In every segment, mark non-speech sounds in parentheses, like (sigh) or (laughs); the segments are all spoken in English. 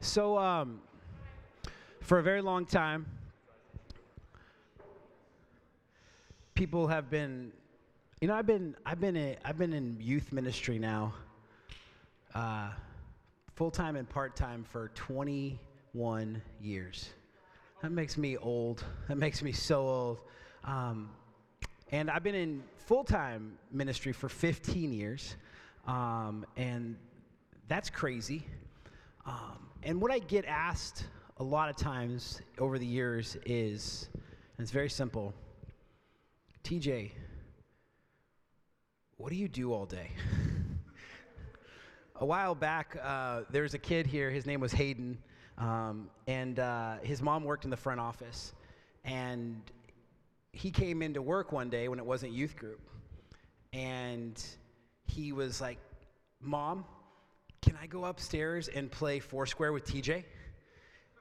So, um, for a very long time, people have been, you know, I've been, I've been, a, I've been in youth ministry now, uh, full time and part time for 21 years. That makes me old. That makes me so old. Um, and I've been in full time ministry for 15 years. Um, and that's crazy. Um, and what I get asked a lot of times over the years is, and it's very simple TJ, what do you do all day? (laughs) a while back, uh, there was a kid here, his name was Hayden, um, and uh, his mom worked in the front office. And he came into work one day when it wasn't youth group. And he was like, Mom, can I go upstairs and play Foursquare with TJ?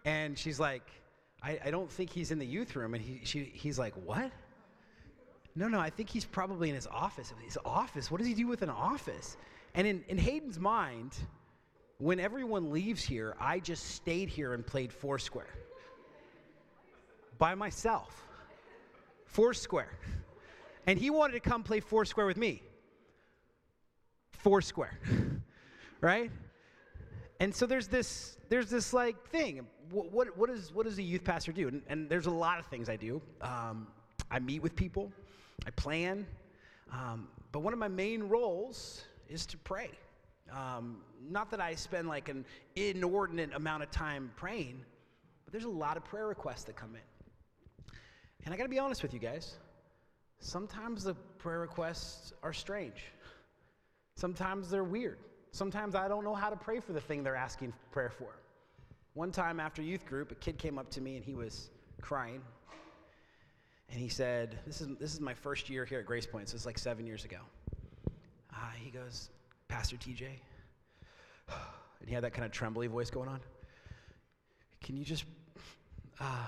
And she's like, I, I don't think he's in the youth room. And he, she, he's like, What? No, no, I think he's probably in his office. His office? What does he do with an office? And in, in Hayden's mind, when everyone leaves here, I just stayed here and played Foursquare by myself. Foursquare. And he wanted to come play Foursquare with me. Foursquare. (laughs) right? And so there's this, there's this like thing. What, what, what, is, what does a youth pastor do? And, and there's a lot of things I do. Um, I meet with people, I plan, um, but one of my main roles is to pray. Um, not that I spend like an inordinate amount of time praying, but there's a lot of prayer requests that come in. And I got to be honest with you guys. Sometimes the prayer requests are strange. Sometimes they're weird. Sometimes I don't know how to pray for the thing they're asking prayer for. One time after youth group, a kid came up to me and he was crying. And he said, This is, this is my first year here at Grace Point. So it's like seven years ago. Uh, he goes, Pastor TJ, (sighs) and he had that kind of trembly voice going on. Can you just, uh,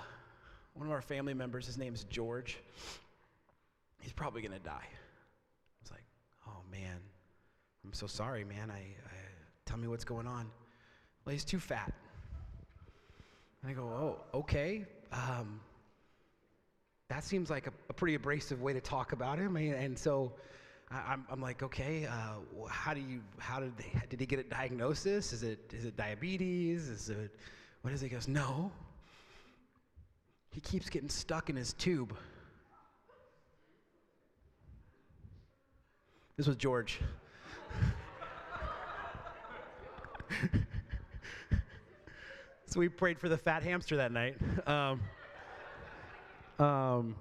one of our family members, his name's George, he's probably going to die. I was like, oh man, I'm so sorry, man. I, I, tell me what's going on. Well, he's too fat. And I go, oh, okay. Um, that seems like a, a, pretty abrasive way to talk about him. And so I, am I'm like, okay, uh, how do you, how did they, did he get a diagnosis? Is it, is it diabetes? Is it, what is it? He goes, no. He keeps getting stuck in his tube. This was George. So we prayed for the fat hamster that night. Um, um,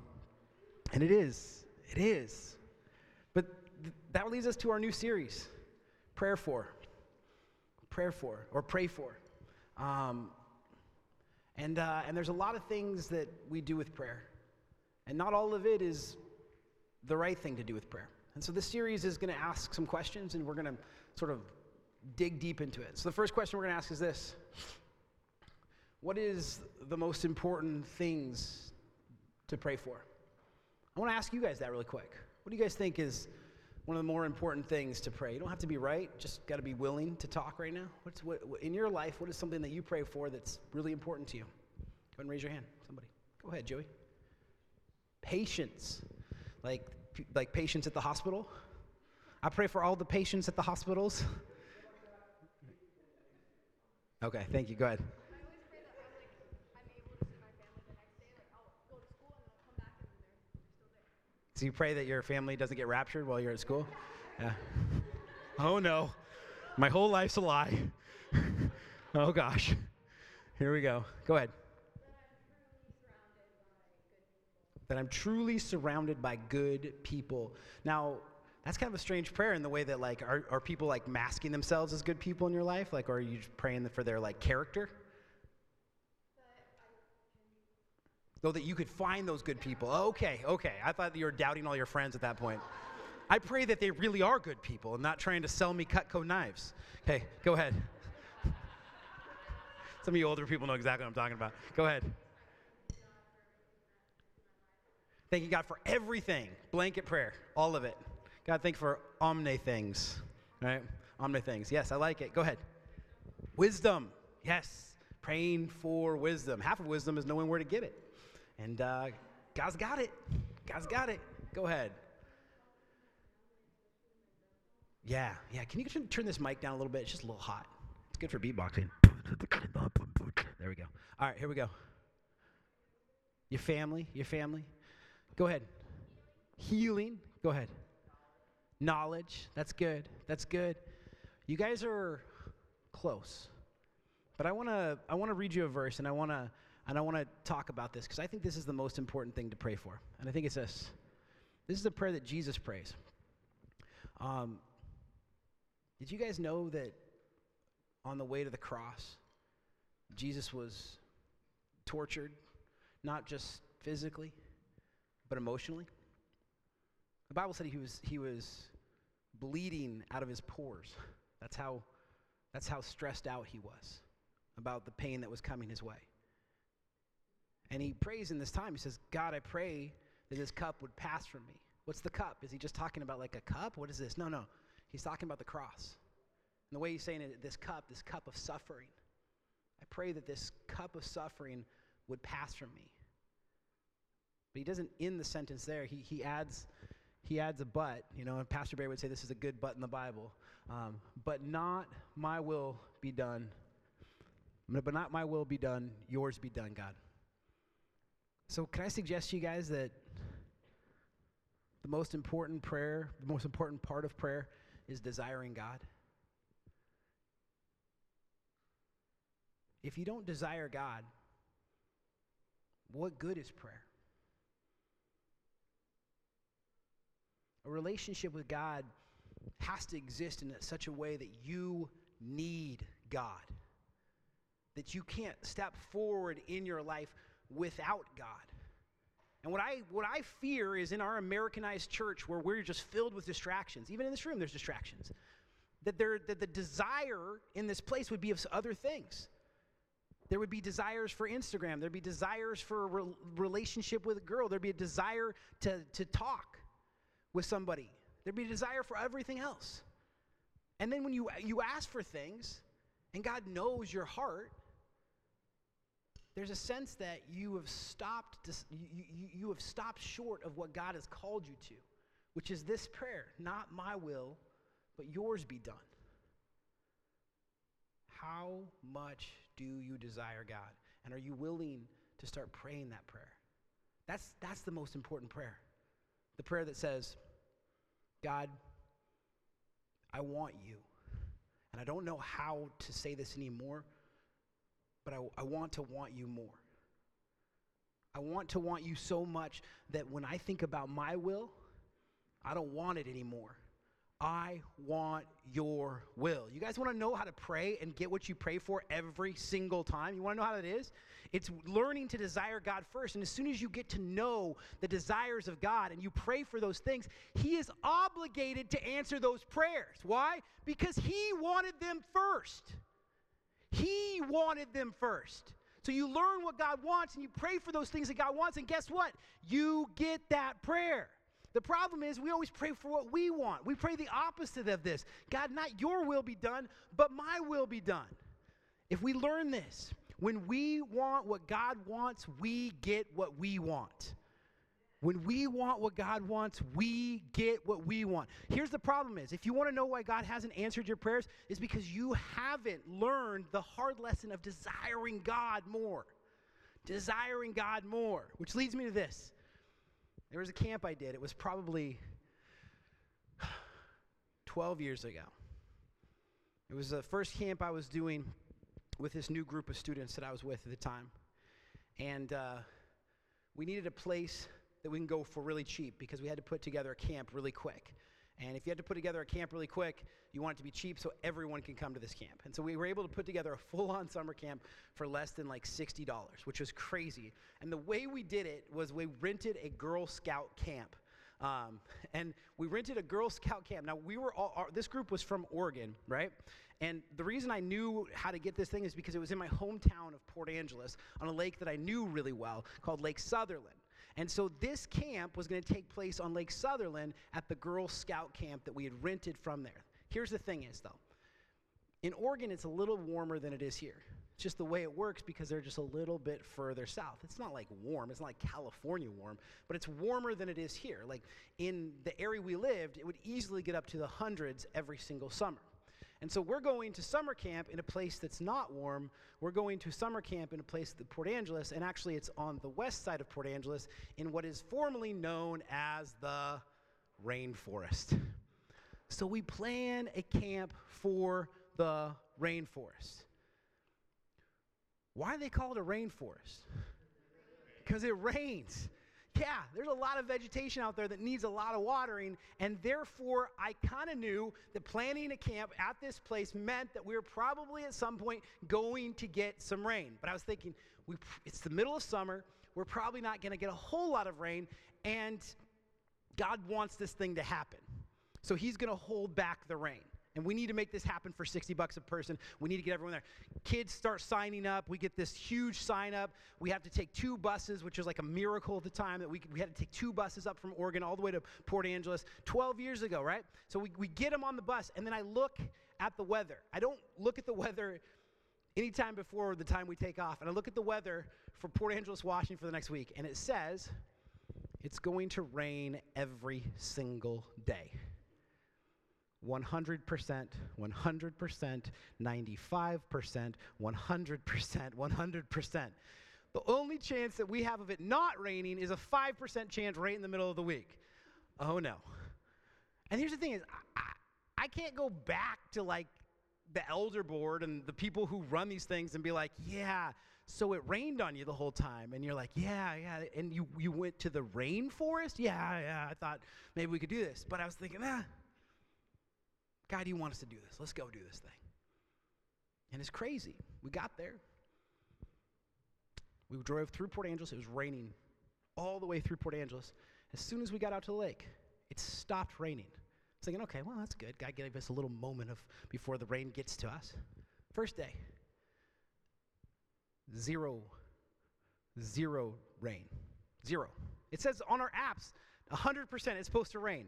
and it is, it is. But th- that leads us to our new series prayer for. Prayer for, or pray for. Um, and, uh, and there's a lot of things that we do with prayer. And not all of it is the right thing to do with prayer. And so this series is going to ask some questions, and we're going to sort of dig deep into it. So the first question we're going to ask is this What is the most important things to pray for? I want to ask you guys that really quick. What do you guys think is one of the more important things to pray? You don't have to be right, just got to be willing to talk right now. What's what, in your life? What is something that you pray for that's really important to you? Go ahead and raise your hand. Somebody. Go ahead, Joey. Patience. Like like patients at the hospital. I pray for all the patients at the hospitals. Okay, thank you. Go ahead. So you pray that your family doesn't get raptured while you're at school? Yeah. Oh no. My whole life's a lie. (laughs) oh gosh. Here we go. Go ahead. That I'm truly surrounded by good people. Now, that's kind of a strange prayer in the way that like are, are people like masking themselves as good people in your life? Like are you praying for their like character? Though that you could find those good people. Okay okay. I thought you were doubting all your friends at that point. I pray that they really are good people and not trying to sell me cutco knives. Okay go ahead. (laughs) Some of you older people know exactly what i'm talking about. Go ahead thank you god for everything blanket prayer all of it God, thank you for omni things. right? Omni things. Yes, I like it. Go ahead. Wisdom. Yes. praying for wisdom. Half of wisdom is knowing where to get it. And uh, God's got it. God's got it. Go ahead. Yeah, yeah. Can you turn this mic down a little bit? It's just a little hot. It's good for beatboxing. There we go. All right, here we go. Your family, your family. Go ahead. Healing. Go ahead. Knowledge. That's good. That's good. You guys are close. But I want to I want to read you a verse and I want to and I want to talk about this because I think this is the most important thing to pray for. And I think it's this. This is a prayer that Jesus prays. Um, did you guys know that on the way to the cross, Jesus was tortured, not just physically, but emotionally? The Bible said he was, he was bleeding out of his pores. That's how, that's how stressed out he was about the pain that was coming his way. And he prays in this time. He says, God, I pray that this cup would pass from me. What's the cup? Is he just talking about like a cup? What is this? No, no. He's talking about the cross. And the way he's saying it, this cup, this cup of suffering. I pray that this cup of suffering would pass from me. But he doesn't end the sentence there. He, he adds he adds a but, you know, and Pastor Barry would say this is a good but in the Bible. Um, but not my will be done. But not my will be done, yours be done, God. So, can I suggest to you guys that the most important prayer, the most important part of prayer is desiring God? If you don't desire God, what good is prayer? A relationship with God has to exist in such a way that you need God. That you can't step forward in your life without God. And what I, what I fear is in our Americanized church where we're just filled with distractions, even in this room, there's distractions, that, there, that the desire in this place would be of other things. There would be desires for Instagram. There'd be desires for a re- relationship with a girl. There'd be a desire to, to talk with somebody. There'd be a desire for everything else. And then when you, you ask for things and God knows your heart, there's a sense that you have stopped you, you, you have stopped short of what God has called you to, which is this prayer, not my will, but yours be done. How much do you desire God? And are you willing to start praying that prayer? That's, that's the most important prayer. The prayer that says, God, I want you. And I don't know how to say this anymore, but I, I want to want you more. I want to want you so much that when I think about my will, I don't want it anymore. I want your will. You guys want to know how to pray and get what you pray for every single time? You want to know how that is? It's learning to desire God first. And as soon as you get to know the desires of God and you pray for those things, He is obligated to answer those prayers. Why? Because He wanted them first. He wanted them first. So you learn what God wants and you pray for those things that God wants, and guess what? You get that prayer. The problem is we always pray for what we want. We pray the opposite of this God, not your will be done, but my will be done. If we learn this, when we want what God wants, we get what we want. When we want what God wants, we get what we want. Here's the problem is, if you want to know why God hasn't answered your prayers, is because you haven't learned the hard lesson of desiring God more. Desiring God more, which leads me to this. There was a camp I did. It was probably 12 years ago. It was the first camp I was doing with this new group of students that I was with at the time. And uh, we needed a place that we can go for really cheap because we had to put together a camp really quick. And if you had to put together a camp really quick, you want it to be cheap so everyone can come to this camp. And so we were able to put together a full on summer camp for less than like $60, which was crazy. And the way we did it was we rented a Girl Scout camp. Um, and we rented a Girl Scout camp. Now, we were all, our, this group was from Oregon, right? And the reason I knew how to get this thing is because it was in my hometown of Port Angeles on a lake that I knew really well called Lake Sutherland. And so this camp was going to take place on Lake Sutherland at the Girl Scout camp that we had rented from there. Here's the thing is though. In Oregon it's a little warmer than it is here. It's just the way it works because they're just a little bit further south. It's not like warm, it's not like California warm, but it's warmer than it is here. Like in the area we lived, it would easily get up to the hundreds every single summer. And so we're going to summer camp in a place that's not warm. We're going to summer camp in a place at Port Angeles, and actually it's on the west side of Port Angeles in what is formerly known as the rainforest. So we plan a camp for the rainforest. Why do they call it a rainforest? Because it rains. Yeah, there's a lot of vegetation out there that needs a lot of watering, and therefore I kind of knew that planning a camp at this place meant that we were probably at some point going to get some rain. But I was thinking, we, it's the middle of summer, we're probably not going to get a whole lot of rain, and God wants this thing to happen. So He's going to hold back the rain. And we need to make this happen for 60 bucks a person. We need to get everyone there. Kids start signing up. We get this huge sign up. We have to take two buses, which was like a miracle at the time that we, we had to take two buses up from Oregon all the way to Port Angeles 12 years ago, right? So we, we get them on the bus, and then I look at the weather. I don't look at the weather anytime before the time we take off. And I look at the weather for Port Angeles, Washington for the next week, and it says it's going to rain every single day. 100%, 100%, 95%, 100%, 100%. The only chance that we have of it not raining is a 5% chance right in the middle of the week. Oh no. And here's the thing is I, I, can't go back to like the elder board and the people who run these things and be like, yeah, so it rained on you the whole time. And you're like, yeah, yeah. And you, you went to the rainforest? Yeah, yeah. I thought maybe we could do this. But I was thinking, ah, God, you want us to do this. Let's go do this thing. And it's crazy. We got there. We drove through Port Angeles. It was raining all the way through Port Angeles. As soon as we got out to the lake, it stopped raining. I was thinking, okay, well, that's good. God gave us a little moment of before the rain gets to us. First day, zero, zero rain. Zero. It says on our apps, 100% it's supposed to rain.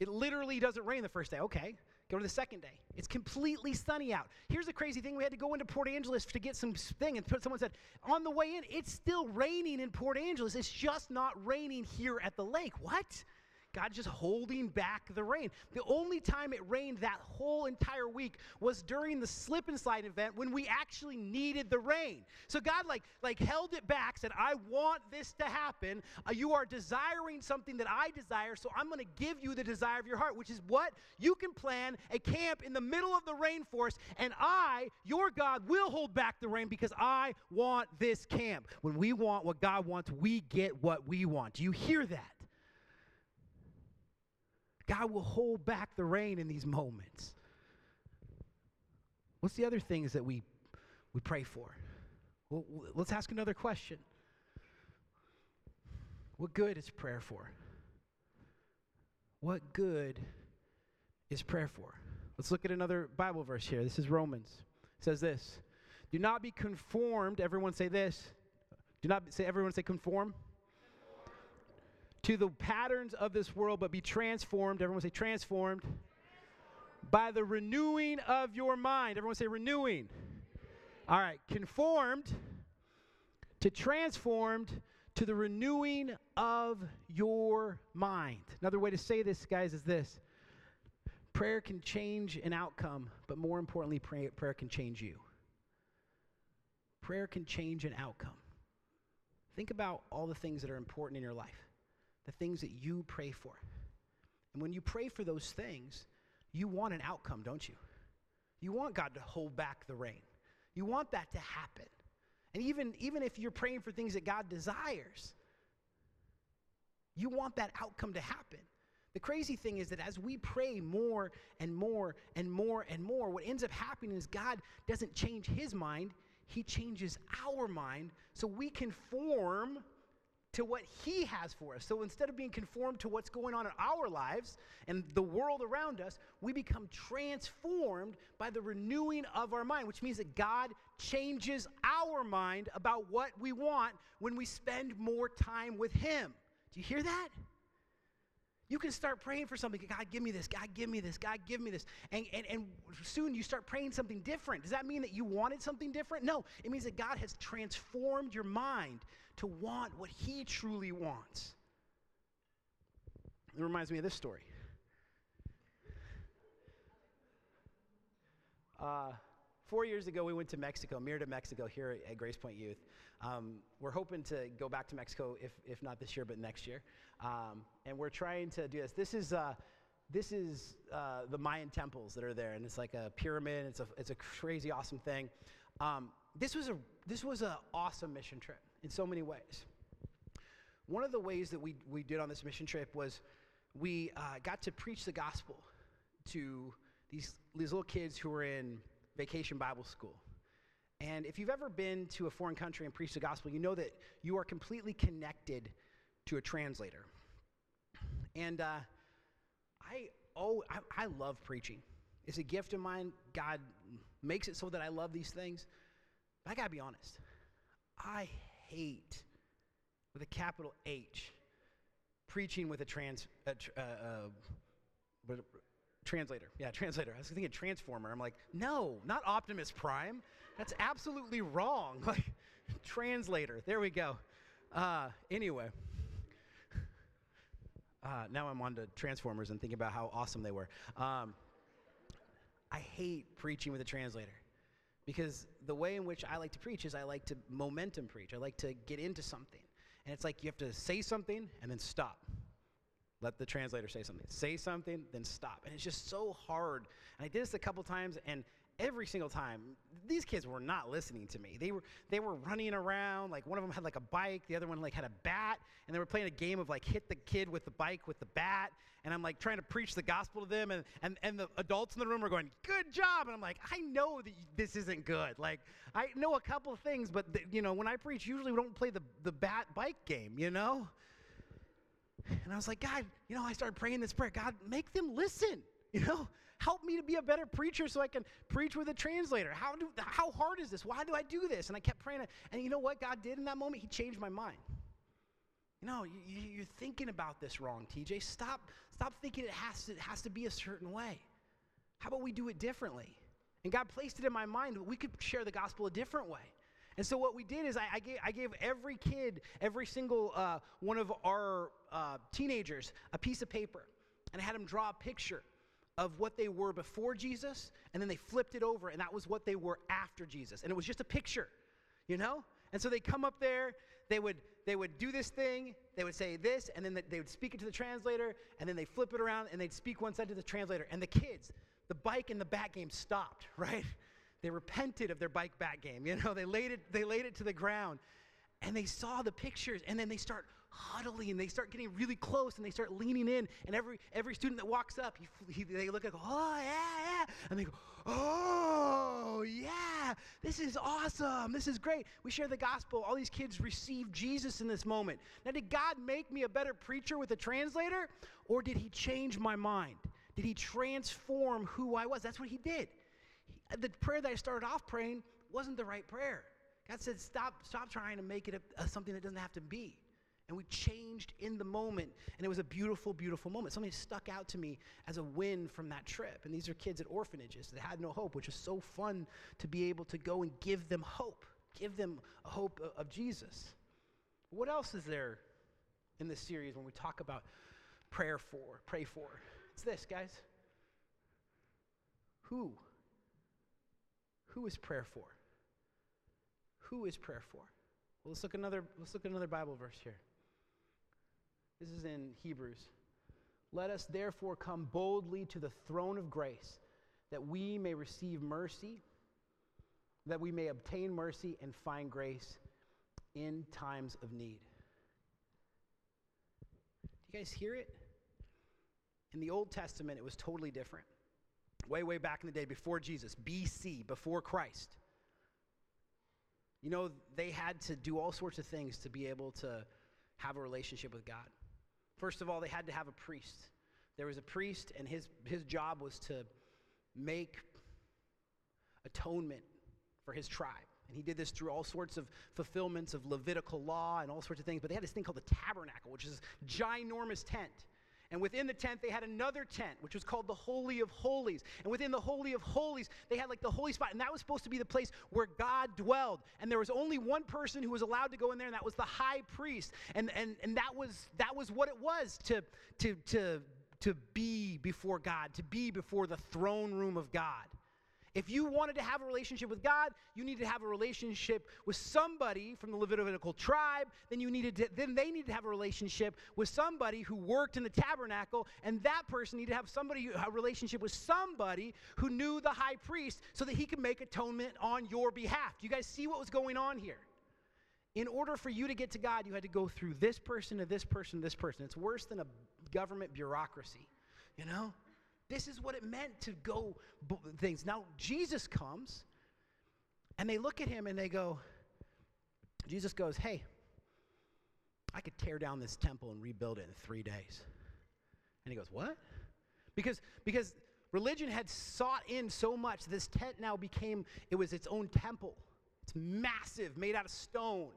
It literally doesn't rain the first day. Okay. Go to the second day. It's completely sunny out. Here's the crazy thing we had to go into Port Angeles to get some thing, and someone said, on the way in, it's still raining in Port Angeles. It's just not raining here at the lake. What? God just holding back the rain. The only time it rained that whole entire week was during the slip and slide event when we actually needed the rain. So God like like held it back, said, "I want this to happen. Uh, you are desiring something that I desire, so I'm going to give you the desire of your heart, which is what you can plan a camp in the middle of the rainforest, and I, your God, will hold back the rain because I want this camp. When we want what God wants, we get what we want. Do you hear that? God will hold back the rain in these moments. What's the other things that we, we pray for? Well, let's ask another question. What good is prayer for? What good is prayer for? Let's look at another Bible verse here. This is Romans. It says this Do not be conformed. Everyone say this. Do not say, everyone say conform to the patterns of this world, but be transformed. Everyone say transformed. transformed. By the renewing of your mind. Everyone say renewing. All right, conformed to transformed to the renewing of your mind. Another way to say this, guys, is this prayer can change an outcome, but more importantly, pray, prayer can change you. Prayer can change an outcome. Think about all the things that are important in your life the things that you pray for. And when you pray for those things, you want an outcome, don't you? You want God to hold back the rain. You want that to happen. And even, even if you're praying for things that God desires, you want that outcome to happen. The crazy thing is that as we pray more and more and more and more, what ends up happening is God doesn't change his mind, he changes our mind so we can conform to what He has for us. So instead of being conformed to what's going on in our lives and the world around us, we become transformed by the renewing of our mind, which means that God changes our mind about what we want when we spend more time with Him. Do you hear that? You can start praying for something. God, give me this. God, give me this. God, give me this. And, and, and soon you start praying something different. Does that mean that you wanted something different? No. It means that God has transformed your mind to want what He truly wants. It reminds me of this story. Uh, four years ago, we went to Mexico, Mérida, Mexico, here at Grace Point Youth. Um, we're hoping to go back to Mexico, if, if not this year, but next year. Um, and we're trying to do this. This is, uh, this is uh, the Mayan temples that are there, and it's like a pyramid. It's a, it's a crazy, awesome thing. Um, this was a this was an awesome mission trip in so many ways. One of the ways that we, we did on this mission trip was we uh, got to preach the gospel to these, these little kids who were in vacation Bible school. And if you've ever been to a foreign country and preached the gospel, you know that you are completely connected to a translator. And uh, I, oh, I, I love preaching. It's a gift of mine. God makes it so that I love these things. But I gotta be honest, I hate, with a capital H, preaching with a trans, uh, uh, translator. Yeah, translator. I was thinking transformer. I'm like, no, not Optimus Prime. That's absolutely wrong. (laughs) Like, translator. There we go. Uh, anyway. (laughs) Uh, now I'm on to Transformers and thinking about how awesome they were. Um, I hate preaching with a translator because the way in which I like to preach is I like to momentum preach. I like to get into something. And it's like you have to say something and then stop. Let the translator say something. Say something, then stop. And it's just so hard. And I did this a couple times, and every single time these kids were not listening to me. They were they were running around like one of them had like a bike the other one like had a bat and they were playing a game of like hit the kid with the bike with the bat and i'm like trying to preach the gospel to them and and, and the adults in the room are going good job and i'm like i know that this isn't good. Like i know a couple things but the, you know when i preach usually we don't play the, the bat bike game you know? And i was like god you know i started praying this prayer. God make them listen (laughs) you know help me to be a better preacher so I can preach with a translator. How, do, how hard is this? Why do I do this? And I kept praying. And you know what God did in that moment? He changed my mind. You know, you, are thinking about this wrong, TJ. Stop, stop thinking it has, to, it has to be a certain way. How about we do it differently? And God placed it in my mind that we could share the gospel a different way. And so what we did is I, I, gave, I gave, every kid, every single uh, one of our uh, teenagers, a piece of paper, and I had them draw a picture of what they were before Jesus, and then they flipped it over, and that was what they were after Jesus. And it was just a picture, you know? And so they come up there, they would they would do this thing, they would say this, and then they would speak it to the translator, and then they flip it around and they'd speak one side to the translator. And the kids, the bike and the bat game stopped, (laughs) right? They repented of their bike bat game. You know, they laid it, they laid it to the ground. And they saw the pictures, and then they start huddling and they start getting really close and they start leaning in and every every student that walks up he, he, they look like oh yeah yeah and they go oh yeah this is awesome this is great. We share the gospel. All these kids receive jesus in this moment. Now did god make me a better preacher with a translator or did he change my mind? Did he transform who i was? That's what he did. He, the prayer that i started off praying wasn't the right prayer. God said stop stop trying to make it a, a, something that doesn't have to be and we changed in the moment. And it was a beautiful, beautiful moment. Something stuck out to me as a win from that trip. And these are kids at orphanages that had no hope, which is so fun to be able to go and give them hope, give them a hope of Jesus. What else is there in this series when we talk about prayer for, pray for? It's this, guys. Who? Who is prayer for? Who is prayer for? Well, let's look another let's look at another Bible verse here. This is in Hebrews. Let us therefore come boldly to the throne of grace that we may receive mercy, that we may obtain mercy and find grace in times of need. Do you guys hear it? In the Old Testament, it was totally different. Way, way back in the day, before Jesus, BC, before Christ. You know, they had to do all sorts of things to be able to have a relationship with God. First of all, they had to have a priest. There was a priest, and his, his job was to make atonement for his tribe. And he did this through all sorts of fulfillments of Levitical law and all sorts of things. But they had this thing called the tabernacle, which is ginormous tent. And within the tent, they had another tent, which was called the Holy of Holies. And within the Holy of Holies, they had like the holy spot. And that was supposed to be the place where God dwelled. And there was only one person who was allowed to go in there, and that was the high priest. And, and, and that, was, that was what it was to, to, to, to be before God, to be before the throne room of God. If you wanted to have a relationship with God, you needed to have a relationship with somebody from the Levitical tribe. Then you needed to, then they needed to have a relationship with somebody who worked in the tabernacle, and that person needed to have somebody a relationship with somebody who knew the high priest, so that he could make atonement on your behalf. Do you guys see what was going on here? In order for you to get to God, you had to go through this person to this person to this person. It's worse than a government bureaucracy, you know. This is what it meant to go b- things. Now, Jesus comes and they look at him and they go, Jesus goes, Hey, I could tear down this temple and rebuild it in three days. And he goes, What? Because, because religion had sought in so much, this tent now became, it was its own temple. It's massive, made out of stone.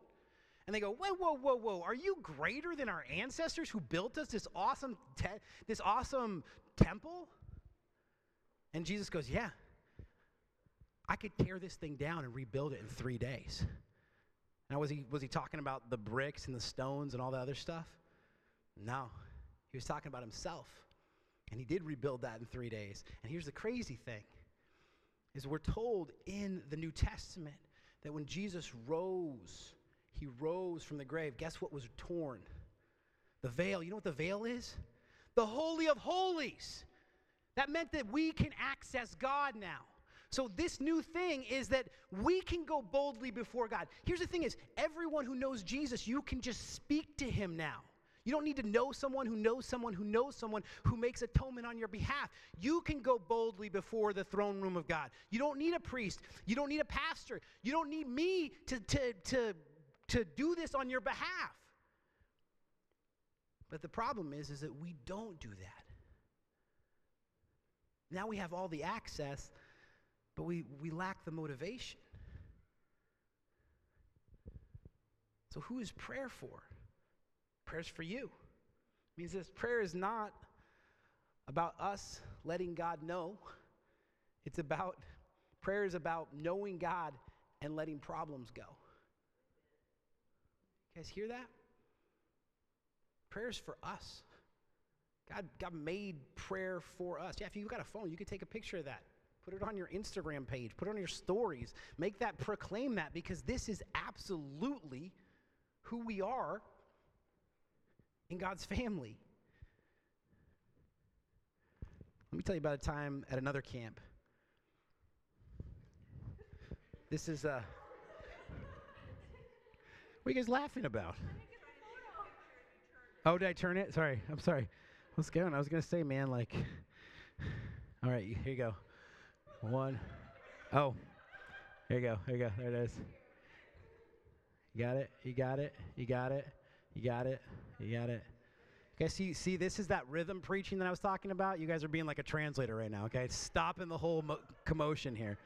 And they go, whoa, whoa, whoa, whoa! Are you greater than our ancestors who built us this awesome, te- this awesome temple? And Jesus goes, Yeah, I could tear this thing down and rebuild it in three days. Now, was he, was he talking about the bricks and the stones and all the other stuff? No. He was talking about himself. And he did rebuild that in three days. And here's the crazy thing is we're told in the New Testament that when Jesus rose, he rose from the grave. Guess what was torn? The veil. You know what the veil is? The Holy of Holies. That meant that we can access God now. So this new thing is that we can go boldly before God. Here's the thing is everyone who knows Jesus, you can just speak to him now. You don't need to know someone who knows someone who knows someone who makes atonement on your behalf. You can go boldly before the throne room of God. You don't need a priest. You don't need a pastor. You don't need me to, to, to, to do this on your behalf. But the problem is, is that we don't do that. Now we have all the access, but we, we lack the motivation. So, who is prayer for? Prayer's for you. It means this prayer is not about us letting God know. It's about, prayer is about knowing God and letting problems go. You guys hear that? Prayer is for us. God, God made prayer for us. Yeah, if you've got a phone, you can take a picture of that. Put it on your Instagram page, put it on your stories. Make that, proclaim that, because this is absolutely who we are in God's family. Let me tell you about a time at another camp. This is, uh, what are you guys laughing about? Oh, did I turn it? Sorry, I'm sorry. What's going? I was gonna say, man, like, (sighs) all right, here you go. One. Oh, here you go. Here you go. There it is. You got it. You got it. You got it. You got it. You got it. Okay, see, see, this is that rhythm preaching that I was talking about. You guys are being like a translator right now. Okay, stopping the whole mo- commotion here.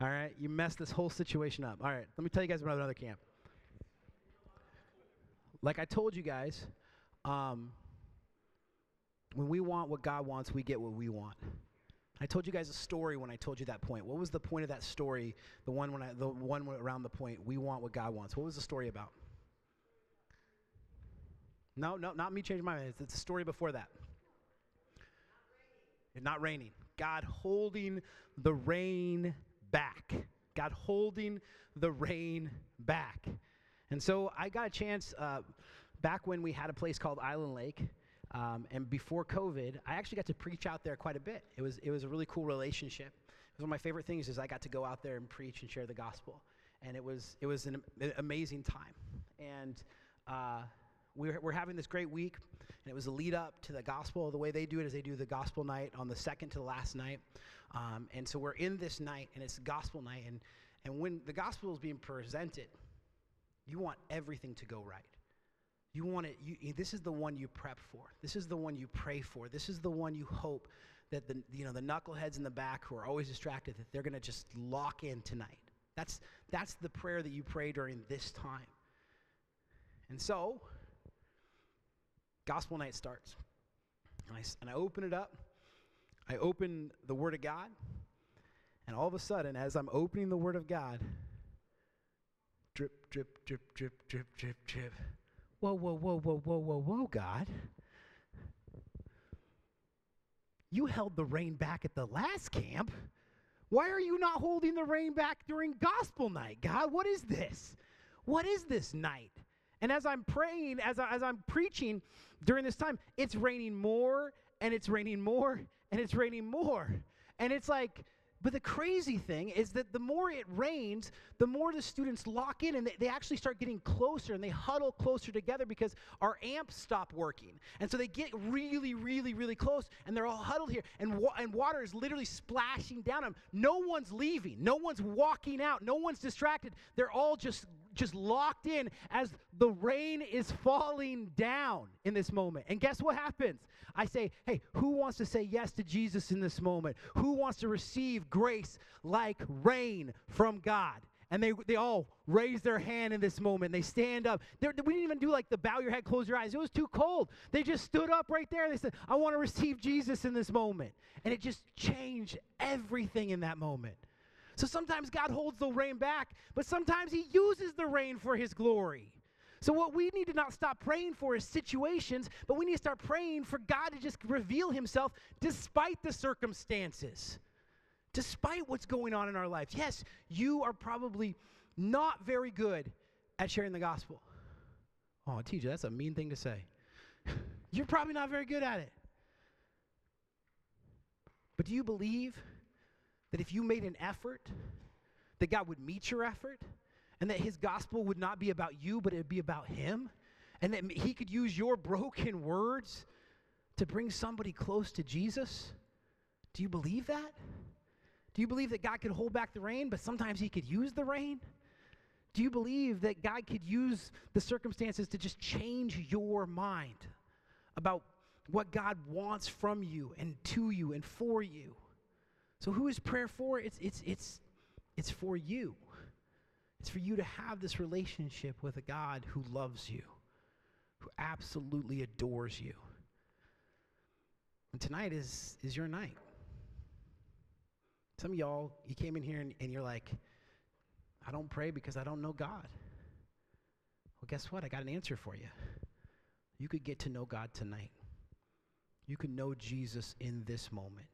All right, you messed this whole situation up. All right, let me tell you guys about another camp. Like I told you guys, um, when we want what God wants, we get what we want. I told you guys a story when I told you that point. What was the point of that story? The one when I, the one around the point, we want what God wants. What was the story about? No, no, not me changing my mind. It's, a story before that. It's not raining. God holding the rain back. God holding the rain back. And so I got a chance uh, back when we had a place called Island Lake. Um, and before COVID, I actually got to preach out there quite a bit. It was, it was a really cool relationship. It was one of my favorite things is I got to go out there and preach and share the gospel. And it was, it was an amazing time. And uh, we're, we're having this great week, and it was a lead up to the gospel. The way they do it is they do the gospel night on the second to the last night. Um, and so we're in this night, and it's gospel night. And, and when the gospel is being presented, you want everything to go right. You want it, you, this is the one you prep for. This is the one you pray for. This is the one you hope that the, you know, the knuckleheads in the back who are always distracted, that they're going to just lock in tonight. That's, that's the prayer that you pray during this time. And so, gospel night starts. And I, and I open it up. I open the Word of God. And all of a sudden, as I'm opening the Word of God, drip, drip, drip, drip, drip, drip, drip. Whoa, whoa, whoa, whoa, whoa, whoa, whoa, God. You held the rain back at the last camp. Why are you not holding the rain back during gospel night, God? What is this? What is this night? And as I'm praying, as, I, as I'm preaching during this time, it's raining more and it's raining more and it's raining more. And it's like, but the crazy thing is that the more it rains, the more the students lock in and they, they, actually start getting closer and they huddle closer together because our amps stop working. And so they get really, really, really close and they're all huddled here. And, wa- and water is literally splashing down them. No one's leaving, no one's walking out, no one's distracted. They're all just just locked in as the rain is falling down in this moment. And guess what happens? I say, hey, who wants to say yes to Jesus in this moment? Who wants to receive grace like rain from God? And they, they all raise their hand in this moment. They stand up. They're, we didn't even do like the bow your head, close your eyes. It was too cold. They just stood up right there they said, I want to receive Jesus in this moment. And it just changed everything in that moment. So sometimes God holds the rain back, but sometimes He uses the rain for His glory. So, what we need to not stop praying for is situations, but we need to start praying for God to just reveal Himself despite the circumstances, despite what's going on in our lives. Yes, you are probably not very good at sharing the gospel. Oh, TJ, that's a mean thing to say. (laughs) You're probably not very good at it. But do you believe that if you made an effort, that God would meet your effort, and that His gospel would not be about you, but it would be about Him, and that He could use your broken words to bring somebody close to Jesus? Do you believe that? Do you believe that God could hold back the rain, but sometimes He could use the rain? Do you believe that God could use the circumstances to just change your mind about what God wants from you and to you and for you? So who is prayer for? It's it's it's it's for you. It's for you to have this relationship with a God who loves you, who absolutely adores you. And tonight is is your night. Some of y'all, you came in here and, and you're like, I don't pray because I don't know God. Well, guess what? I got an answer for you. You could get to know God tonight. You can know Jesus in this moment.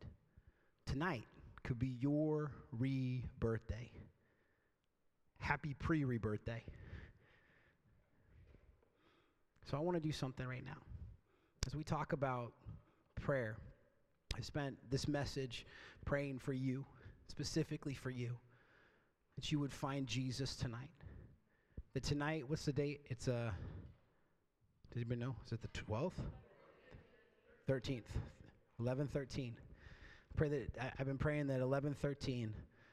Tonight, could be your re birthday. Happy pre re birthday. So I want to do something right now. As we talk about prayer, I spent this message praying for you, specifically for you, that you would find Jesus tonight. That tonight, what's the date? It's a. Uh, does anybody know? Is it the 12th? 13th. 11 13 pray that I, have been praying that 11:13,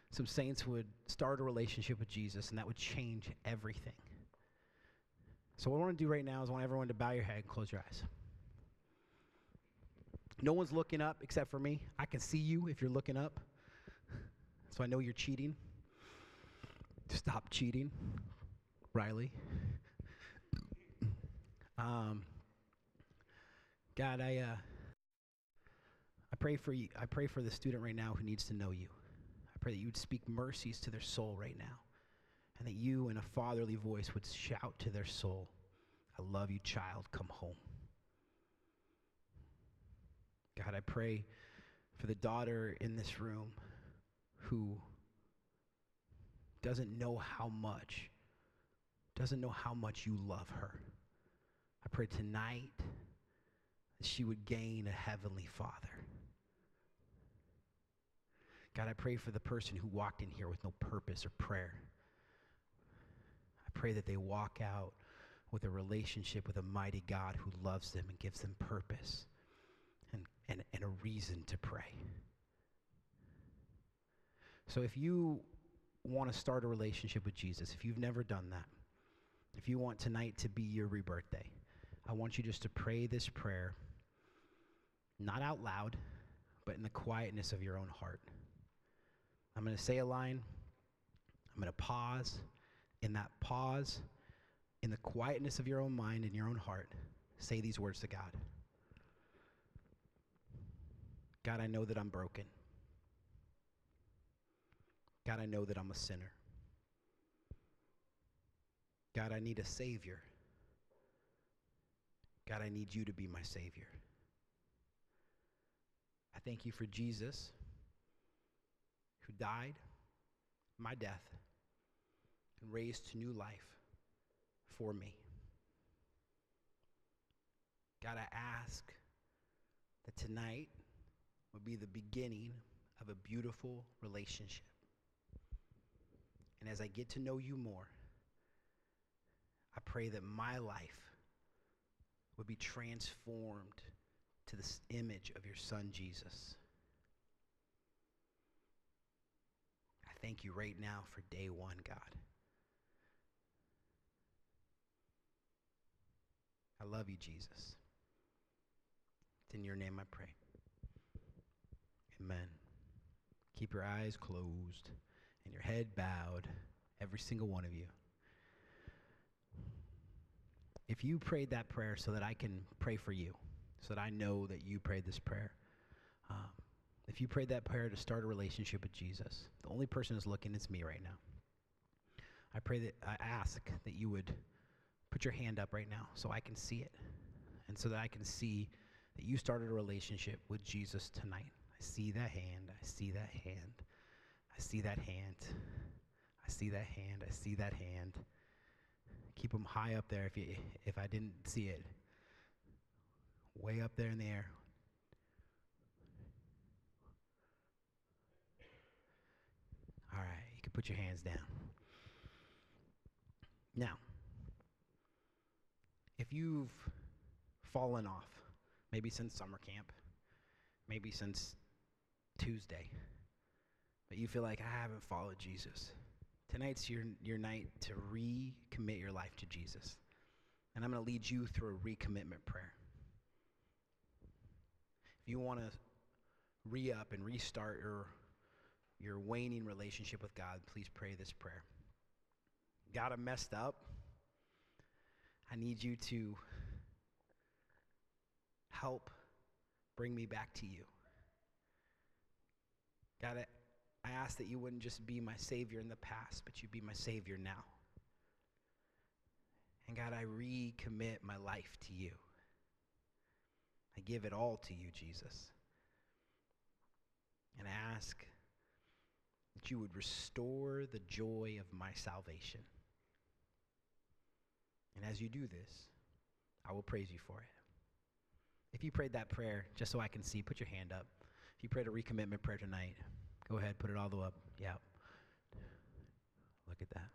some saints would start a relationship with Jesus, and that would change everything. So what I want to do right now is I want everyone to bow your head and close your eyes. No one's looking up except for me. I can see you if you're looking up. So I know you're cheating. Stop cheating, Riley. Um, God, I. Uh, pray for you. I pray for the student right now who needs to know you. I pray that you would speak mercies to their soul right now. And that you, in a fatherly voice, would shout to their soul, I love you, child. Come home. God, I pray for the daughter in this room who doesn't know how much, doesn't know how much you love her. I pray tonight that she would gain a heavenly father. God, I pray for the person who walked in here with no purpose or prayer. I pray that they walk out with a relationship with a mighty God who loves them and gives them purpose and, and, and a reason to pray. So if you want to start a relationship with Jesus, if you've never done that, if you want tonight to be your rebirthday, I want you just to pray this prayer, not out loud, but in the quietness of your own heart. I'm going to say a line. I'm going to pause. In that pause, in the quietness of your own mind and your own heart, say these words to God God, I know that I'm broken. God, I know that I'm a sinner. God, I need a Savior. God, I need you to be my Savior. I thank you for Jesus who died my death and raised to new life for me. God, I ask that tonight would be the beginning of a beautiful relationship. And as I get to know you more, I pray that my life would be transformed to this image of your son, Jesus. Thank you right now for day one, God. I love you, Jesus. It's in your name I pray. Amen. Keep your eyes closed and your head bowed, every single one of you. If you prayed that prayer so that I can pray for you, so that I know that you prayed this prayer, um, if you prayed that prayer to start a relationship with Jesus, the only person who's looking is me right now. I pray that I ask that you would put your hand up right now so I can see it and so that I can see that you started a relationship with Jesus tonight. I see that hand. I see that hand. I see that hand. I see that hand. I see that hand. Keep them high up there if you if I didn't see it. Way up there in the air. All put your hands down. Now, if you've fallen off, maybe since summer camp, maybe since Tuesday, but you feel like I haven't followed Jesus, tonight's your, your night to recommit your life to Jesus. And I'm going to lead you through a recommitment prayer. If you want to re up and restart your, your waning relationship with God, please pray this prayer. God, I'm messed up. I need you to help bring me back to you. God, I, I ask that you wouldn't just be my Savior in the past, but you'd be my Savior now. And God, I recommit my life to you. I give it all to you, Jesus. And I ask that you would restore the joy of my salvation. And as you do this, I will praise you for it. If you prayed that prayer, just so I can see, put your hand up. If you prayed a recommitment prayer tonight, go ahead, put it all the way up. Yeah. Look at that.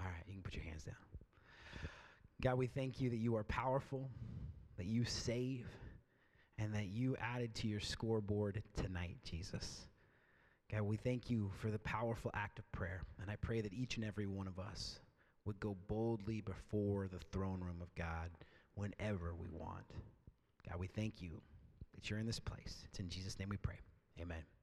All right, you can put your hands down. God, we thank you that you are powerful, that you save, and that you added to your scoreboard tonight, Jesus. God, we thank you for the powerful act of prayer, and I pray that each and every one of us would go boldly before the throne room of God whenever we want. God, we thank you that you're in this place. It's in Jesus' name we pray. Amen.